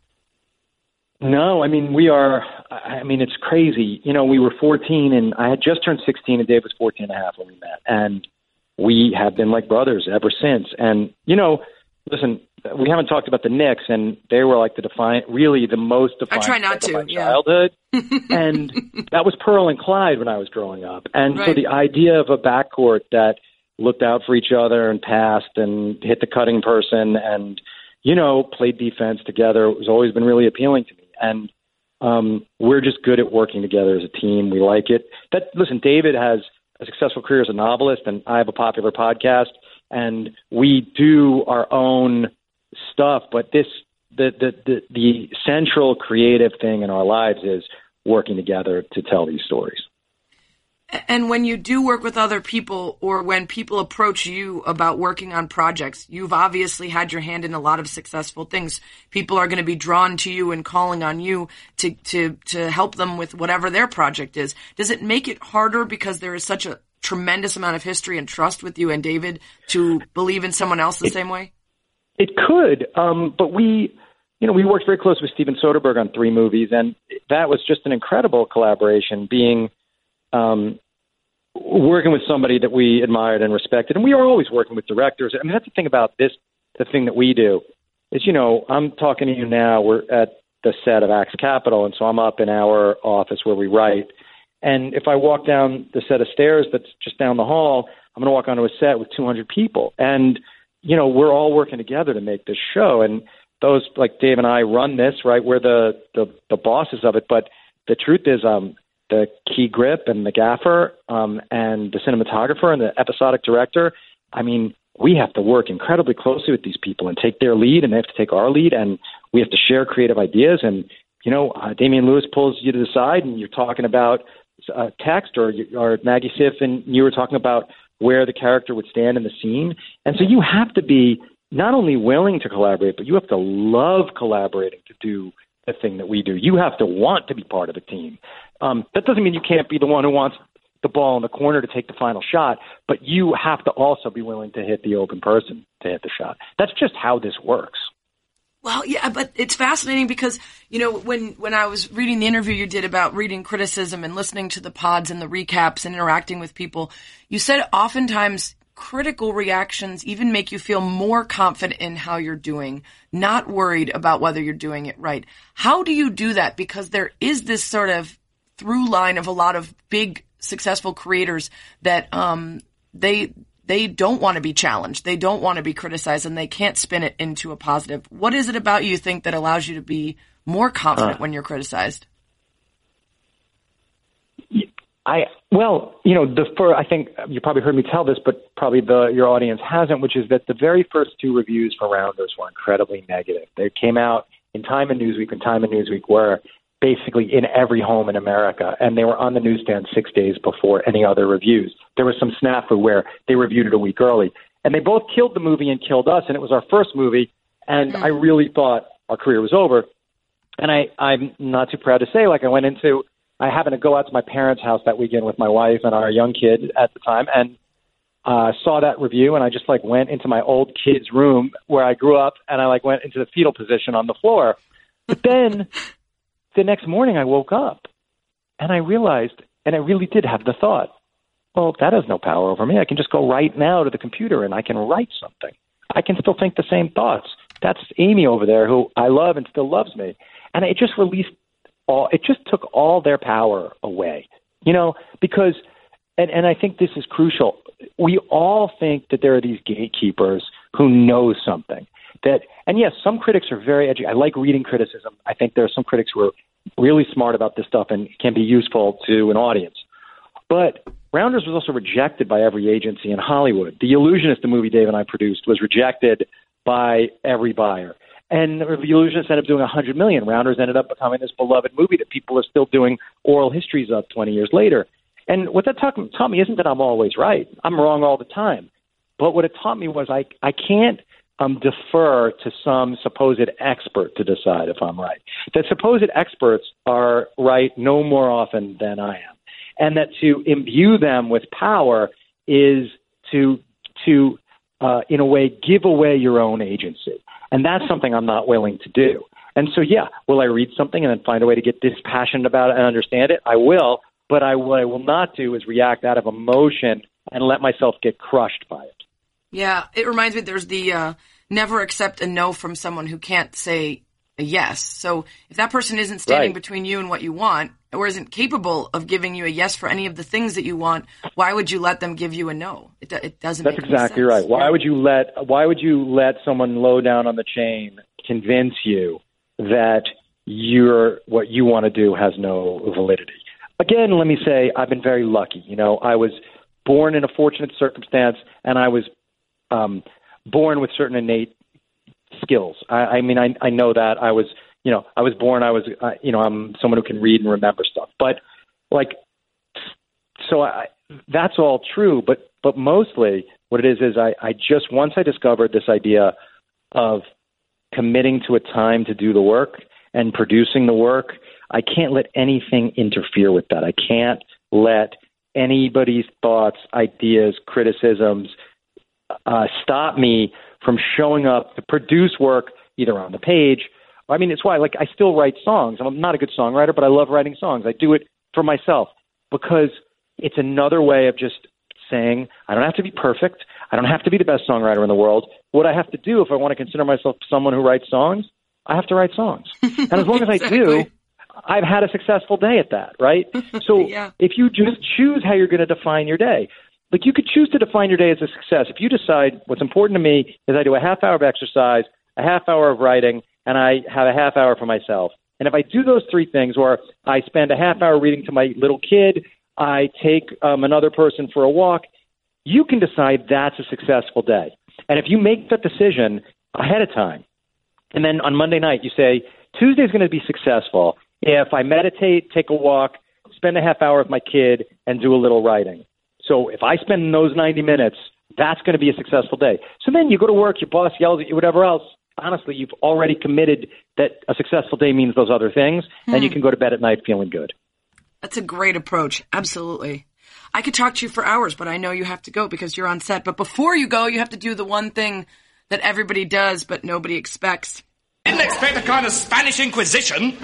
F: No, I mean we are. I mean it's crazy. You know, we were 14, and I had just turned 16, and Dave was 14 and a half when we met, and we have been like brothers ever since. And you know, listen, we haven't talked about the Knicks, and they were like the define, really the most defiant
D: I try not to, yeah.
F: childhood. and that was Pearl and Clyde when I was growing up. And
D: right.
F: so the idea of a backcourt that looked out for each other and passed and hit the cutting person and you know played defense together has always been really appealing to me. And um, we're just good at working together as a team. We like it. That listen, David has a successful career as a novelist, and I have a popular podcast, and we do our own stuff, but this the, the the the central creative thing in our lives is working together to tell these stories.
D: And when you do work with other people, or when people approach you about working on projects, you've obviously had your hand in a lot of successful things. People are going to be drawn to you and calling on you to, to, to help them with whatever their project is. Does it make it harder because there is such a tremendous amount of history and trust with you and David to believe in someone else the same way?
F: It could, um, but we, you know, we worked very close with Steven Soderbergh on three movies, and that was just an incredible collaboration. Being um, working with somebody that we admired and respected, and we are always working with directors. I mean, that's the thing about this. The thing that we do is, you know, I'm talking to you now. We're at the set of Axe Capital, and so I'm up in our office where we write, And if I walk down the set of stairs that's just down the hall, I'm going to walk onto a set with 200 people. And, you know, we're all working together to make this show. And those, like Dave and I run this, right? We're the, the, the bosses of it. But the truth is, um, the key grip and the gaffer um, and the cinematographer and the episodic director, I mean, we have to work incredibly closely with these people and take their lead, and they have to take our lead, and we have to share creative ideas. And you know, uh, Damian Lewis pulls you to the side, and you're talking about uh, text, or or Maggie Siff, and you were talking about where the character would stand in the scene. And so you have to be not only willing to collaborate, but you have to love collaborating to do the thing that we do. You have to want to be part of a team. Um, that doesn't mean you can't be the one who wants the ball in the corner to take the final shot, but you have to also be willing to hit the open person to hit the shot. That's just how this works.
D: Well, yeah, but it's fascinating because, you know, when, when I was reading the interview you did about reading criticism and listening to the pods and the recaps and interacting with people, you said oftentimes critical reactions even make you feel more confident in how you're doing, not worried about whether you're doing it right. How do you do that? Because there is this sort of through line of a lot of big successful creators that um, they they don't want to be challenged, they don't want to be criticized, and they can't spin it into a positive. What is it about you think that allows you to be more confident uh, when you're criticized?
F: I well, you know, the first, I think you probably heard me tell this, but probably the your audience hasn't, which is that the very first two reviews for Rounders were incredibly negative. They came out in Time and Newsweek and Time and Newsweek were basically in every home in America, and they were on the newsstand six days before any other reviews. There was some snafu where they reviewed it a week early, and they both killed the movie and killed us, and it was our first movie, and mm. I really thought our career was over. And I, I'm not too proud to say, like I went into, I happened to go out to my parents' house that weekend with my wife and our young kid at the time, and uh, saw that review, and I just like went into my old kid's room where I grew up, and I like went into the fetal position on the floor. But then the next morning I woke up and I realized, and I really did have the thought, well, that has no power over me. I can just go right now to the computer and I can write something. I can still think the same thoughts. That's Amy over there who I love and still loves me. And it just released all, it just took all their power away, you know, because, and, and I think this is crucial. We all think that there are these gatekeepers who know something that and yes some critics are very edgy i like reading criticism. I think there are some critics who are really smart about this stuff and can be useful to an audience. But rounders was also rejected by every agency in hollywood. The illusionist the movie dave and i produced was rejected by every buyer. And the illusionist ended up doing a hundred million. Rounders ended up becoming this beloved movie that people are still doing oral histories of 20 years later. And what that taught, taught me isn't that i'm always right. I'm wrong all the time. But what it taught me was i i can't um, defer to some supposed expert to decide if I'm right. That supposed experts are right no more often than I am, and that to imbue them with power is to to uh, in a way give away your own agency, and that's something I'm not willing to do. And so, yeah, will I read something and then find a way to get dispassionate about it and understand it? I will, but I, what I will not do is react out of emotion and let myself get crushed by it.
D: Yeah, it reminds me. There's the uh, never accept a no from someone who can't say a yes. So if that person isn't standing
F: right.
D: between you and what you want, or isn't capable of giving you a yes for any of the things that you want, why would you let them give you a no? It, it doesn't.
F: That's exactly right. Why yeah. would you let Why would you let someone low down on the chain convince you that you're what you want to do has no validity? Again, let me say I've been very lucky. You know, I was born in a fortunate circumstance, and I was um, born with certain innate skills. I, I mean, I, I know that I was, you know, I was born. I was, uh, you know, I'm someone who can read and remember stuff. But like, so I, that's all true. But but mostly, what it is is I, I just once I discovered this idea of committing to a time to do the work and producing the work. I can't let anything interfere with that. I can't let anybody's thoughts, ideas, criticisms, uh, stop me from showing up to produce work either on the page. I mean, it's why like I still write songs. I'm not a good songwriter, but I love writing songs. I do it for myself because it's another way of just saying I don't have to be perfect. I don't have to be the best songwriter in the world. What I have to do if I want to consider myself someone who writes songs, I have to write songs. And as long as I do, I've had a successful day at that, right? So
D: Yeah.
F: if you just choose how you're going to define your day, like you could choose to define your day as a success. If you decide what's important to me is I do a half hour of exercise, a half hour of writing, and I have a half hour for myself. And if I do those three things, or I spend a half hour reading to my little kid, I take um, another person for a walk, you can decide that's a successful day. And if you make that decision ahead of time, and then on Monday night you say, Tuesday's going to be successful if I meditate, take a walk, spend a half hour with my kid, and do a little writing. So if I spend those 90 minutes, that's going to be a successful day. So then you go to work, your boss yells at you, whatever else. Honestly, you've already committed that a successful day means those other things, and you hmm. can go to bed at night feeling good.
D: That's a great approach. Absolutely. I could talk to you for hours, but I know you have to go because you're on set. But before you go, you have to do the one thing that everybody does, but nobody expects.
B: Didn't expect a kind of Spanish Inquisition.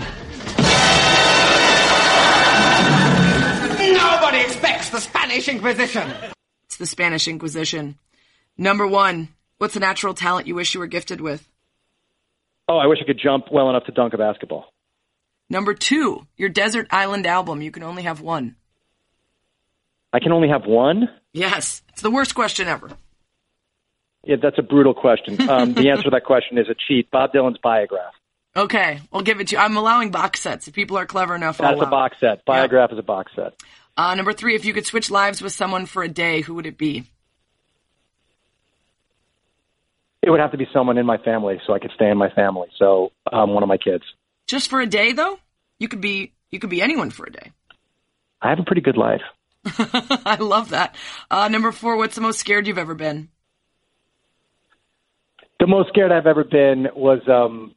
B: Nobody expects the Spanish Inquisition.
D: It's the Spanish Inquisition. Number one, what's a natural talent you wish you were gifted with?
F: Oh, I wish I could jump well enough to dunk a basketball.
D: Number two, your desert island album. You can only have one.
F: I can only have one.
D: Yes. It's the worst question ever.
F: Yeah, that's a brutal question. Um, the answer to that question is a cheat. Bob Dylan's biograph.
D: Okay, I'll give it to you. I'm allowing box sets. If people are clever enough, I'll
F: That's a box set. Biograph is a box set.
D: Uh, number three, if you could switch lives with someone for a day, who would it be?
F: It would have to be someone in my family so I could stay in my family. So um, one of my kids.
D: Just for a day, though? You could be you could be anyone for a day.
F: I have a pretty good life.
D: I love that. Uh, number four, what's the most scared you've ever been?
F: The most scared I've ever been was um,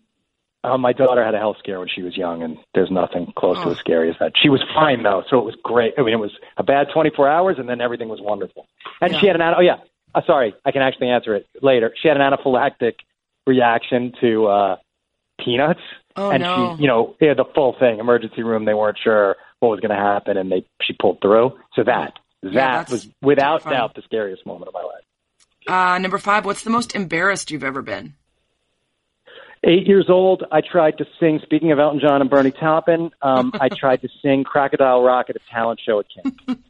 F: uh, my daughter had a health scare when she was young, and there's nothing close to
D: Oh.
F: as scary as that. She was fine though, so it was great. I mean, it was a bad 24 hours, and then everything was wonderful. And she had an oh yeah, uh, sorry, I can actually answer it later. She had an anaphylactic reaction to uh, peanuts,
D: Oh,
F: and
D: no.
F: she, you know, they had the full thing, emergency room. They weren't sure what was going to happen, and they she pulled through. So that that
D: that's
F: was without doubt the scariest moment of my life.
D: Uh, number five, what's the most embarrassed you've ever been?
F: Eight years old, I tried to sing. Speaking of Elton John and Bernie Taupin, um, I tried to sing "Crocodile Rock" at a talent show at camp,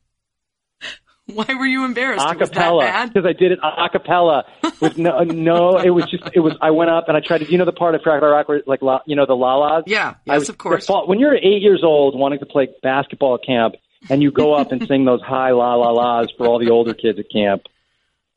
D: Why were you embarrassed?
F: a
D: Was that
F: cappella, because I did it a cappella with no, no. It was just, it was. I went up and I tried to. You know the part of "Crocodile Rock" where like, la, you know, the la-las.
D: Yeah,
F: I
D: yes,
F: was-
D: of course.
F: When you're eight years old, wanting to play basketball at camp, and you go up and sing those high la la las for all the older kids at camp,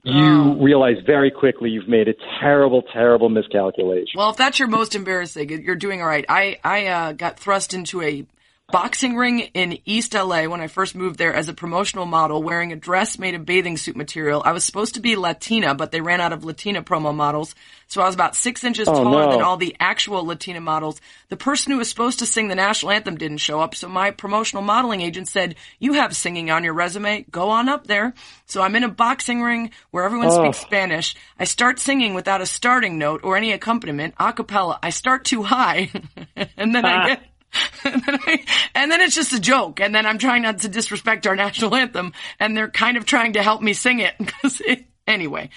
F: you
D: Oh.
F: realize very quickly you've made a terrible, terrible miscalculation.
D: Well, if that's your most embarrassing, you're doing all right. I I uh, got thrust into a boxing ring in East LA when I first moved there as a promotional model wearing a dress made of bathing suit material. I was supposed to be Latina, but they ran out of Latina promo models. So I was about six inches
F: Oh,
D: taller
F: no.
D: than all the actual Latina models. The person who was supposed to sing the national anthem didn't show up. So my promotional modeling agent said, you have singing on your resume. Go on up there. So I'm in a boxing ring where everyone
F: Oh.
D: speaks Spanish. I start singing without a starting note or any accompaniment, a cappella. I start too high and then I get and then, I, and then it's just a joke. And then I'm trying not to disrespect our national anthem, and they're kind of trying to help me sing it. 'Cause it anyway,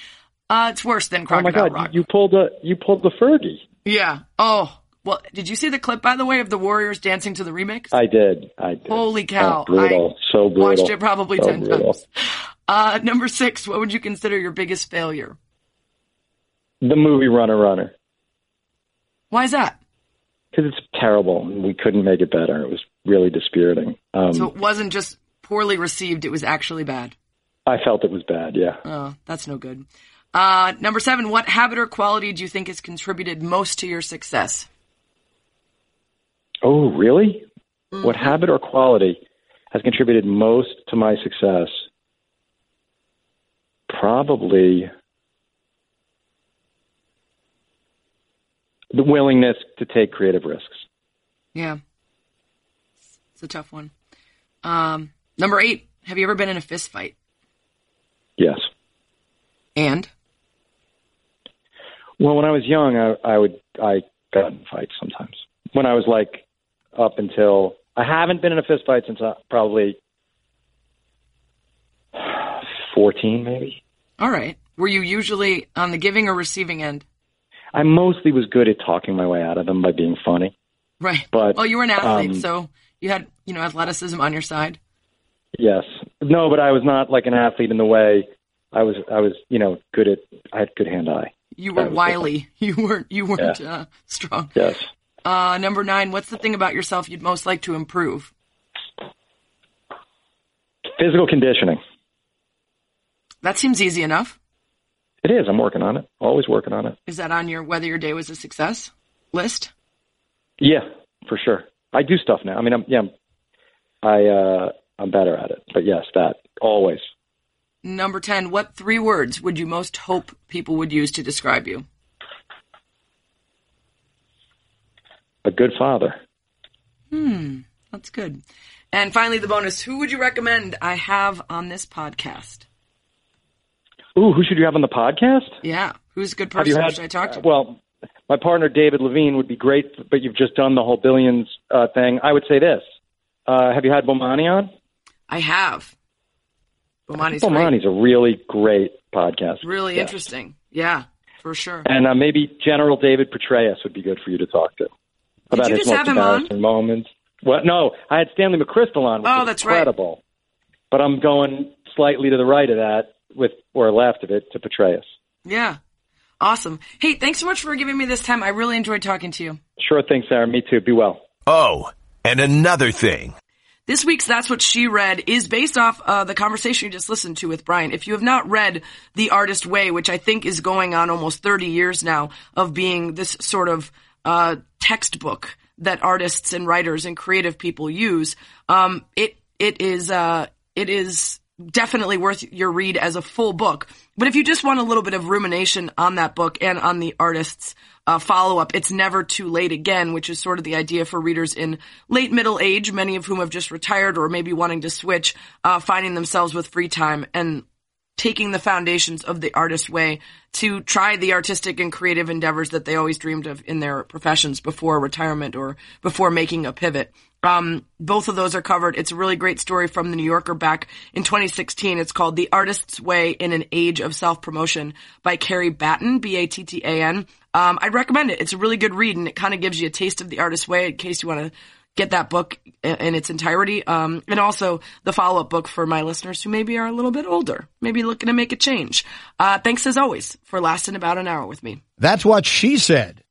D: uh, it's worse than
F: oh my
D: Crocodile
F: God,
D: Rock.
F: you, pulled a you pulled the Fergie.
D: yeah. Oh, well, did you see the clip, by the way, of the Warriors dancing to the remix?
F: I did. I did.
D: Holy cow.
F: Oh, brutal.
D: I
F: so brutal.
D: Watched it probably
F: So
D: 10
F: brutal.
D: times. Uh, number six, what would you consider your biggest failure?
F: The movie Runner Runner.
D: Why is that?
F: Because it's terrible and we couldn't make it better. It was really dispiriting. Um,
D: So it wasn't just poorly received, it was actually bad.
F: I felt it was bad, yeah.
D: Oh, that's no good. Uh, number seven, what habit or quality do you think has contributed most to your success?
F: Oh, really?
D: Mm-hmm.
F: What habit or quality has contributed most to my success? Probably the willingness to take creative risks.
D: Yeah. It's a tough one. Um, number eight, have you ever been in a fist fight?
F: Yes.
D: And?
F: Well, when I was young, I, I would I got in fights sometimes. When I was like up until I haven't been in a fist fight since uh, probably fourteen, maybe.
D: All right. Were you usually on the giving or receiving end?
F: I mostly was good at talking my way out of them by being funny.
D: Right.
F: But,
D: well, you were an athlete,
F: um,
D: so you had you know athleticism on your side.
F: Yes. No, but I was not like an athlete in the way I was. I was, you know, good at. I had good hand eye.
D: You were wily. You weren't. You weren't
F: Yeah.
D: uh, strong.
F: Yes.
D: Uh, number nine. What's the thing about yourself you'd most like to improve?
F: Physical conditioning.
D: That seems easy enough.
F: It is. I'm working on it. Always working on it.
D: Is that on your whether your day was a success list?
F: Yeah, for sure. I do stuff now. I mean, I'm yeah. I'm- I uh, I'm better at it. But yes, that always.
D: Number 10, what three words would you most hope people would use to describe you?
F: A good father.
D: Hmm, that's good. And finally, the bonus, who would you recommend I have on this podcast?
F: Ooh, who should you have on the podcast?
D: Yeah. Who's a good person
F: had?
D: should I talk to?
F: uh, well, my partner David Levien would be great, but you've just done the whole billions uh, thing. I would say this: uh, Have you had Bomani on?
D: I have. Bomani's great.
F: Bomani's a really great podcast.
D: Really
F: Yeah.
D: interesting. Yeah, for sure.
F: And uh, maybe General David Petraeus would be good for you to talk to about
D: you
F: his
D: just
F: most
D: have him on?
F: embarrassing moments. What? No, I had Stanley McChrystal on.
D: Oh, that's right.
F: incredible. But I'm going slightly to the right of that, with or left of it, to Petraeus.
D: Yeah. Awesome. Hey, thanks so much for giving me this time. I really enjoyed talking to you.
F: Sure thing, Sarah. Me too. Be well.
G: Oh, and another thing.
D: This week's That's What She Read is based off uh, the conversation you just listened to with Brian. If you have not read The Artist Way, which I think is going on almost 30 years now of being this sort of uh, textbook that artists and writers and creative people use, um, it it is uh, it is definitely worth your read as a full book. But if you just want a little bit of rumination on that book and on the artist's uh, follow up, it's never too late again, which is sort of the idea for readers in late middle age, many of whom have just retired or maybe wanting to switch, uh, finding themselves with free time and taking the foundations of the artist way to try the artistic and creative endeavors that they always dreamed of in their professions before retirement or before making a pivot. Um, both of those are covered. It's a really great story from the New Yorker back in 2016. It's called The Artist's Way in an Age of Self-Promotion by Carrie Battan, B-A-T-T-A-N. Um, I'd recommend it. It's a really good read and it kind of gives you a taste of the artist's way in case you want to get that book in, its entirety. Um, and also the follow-up book for my listeners who maybe are a little bit older, maybe looking to make a change. Uh, thanks as always for lasting about an hour with me.
A: That's what she said.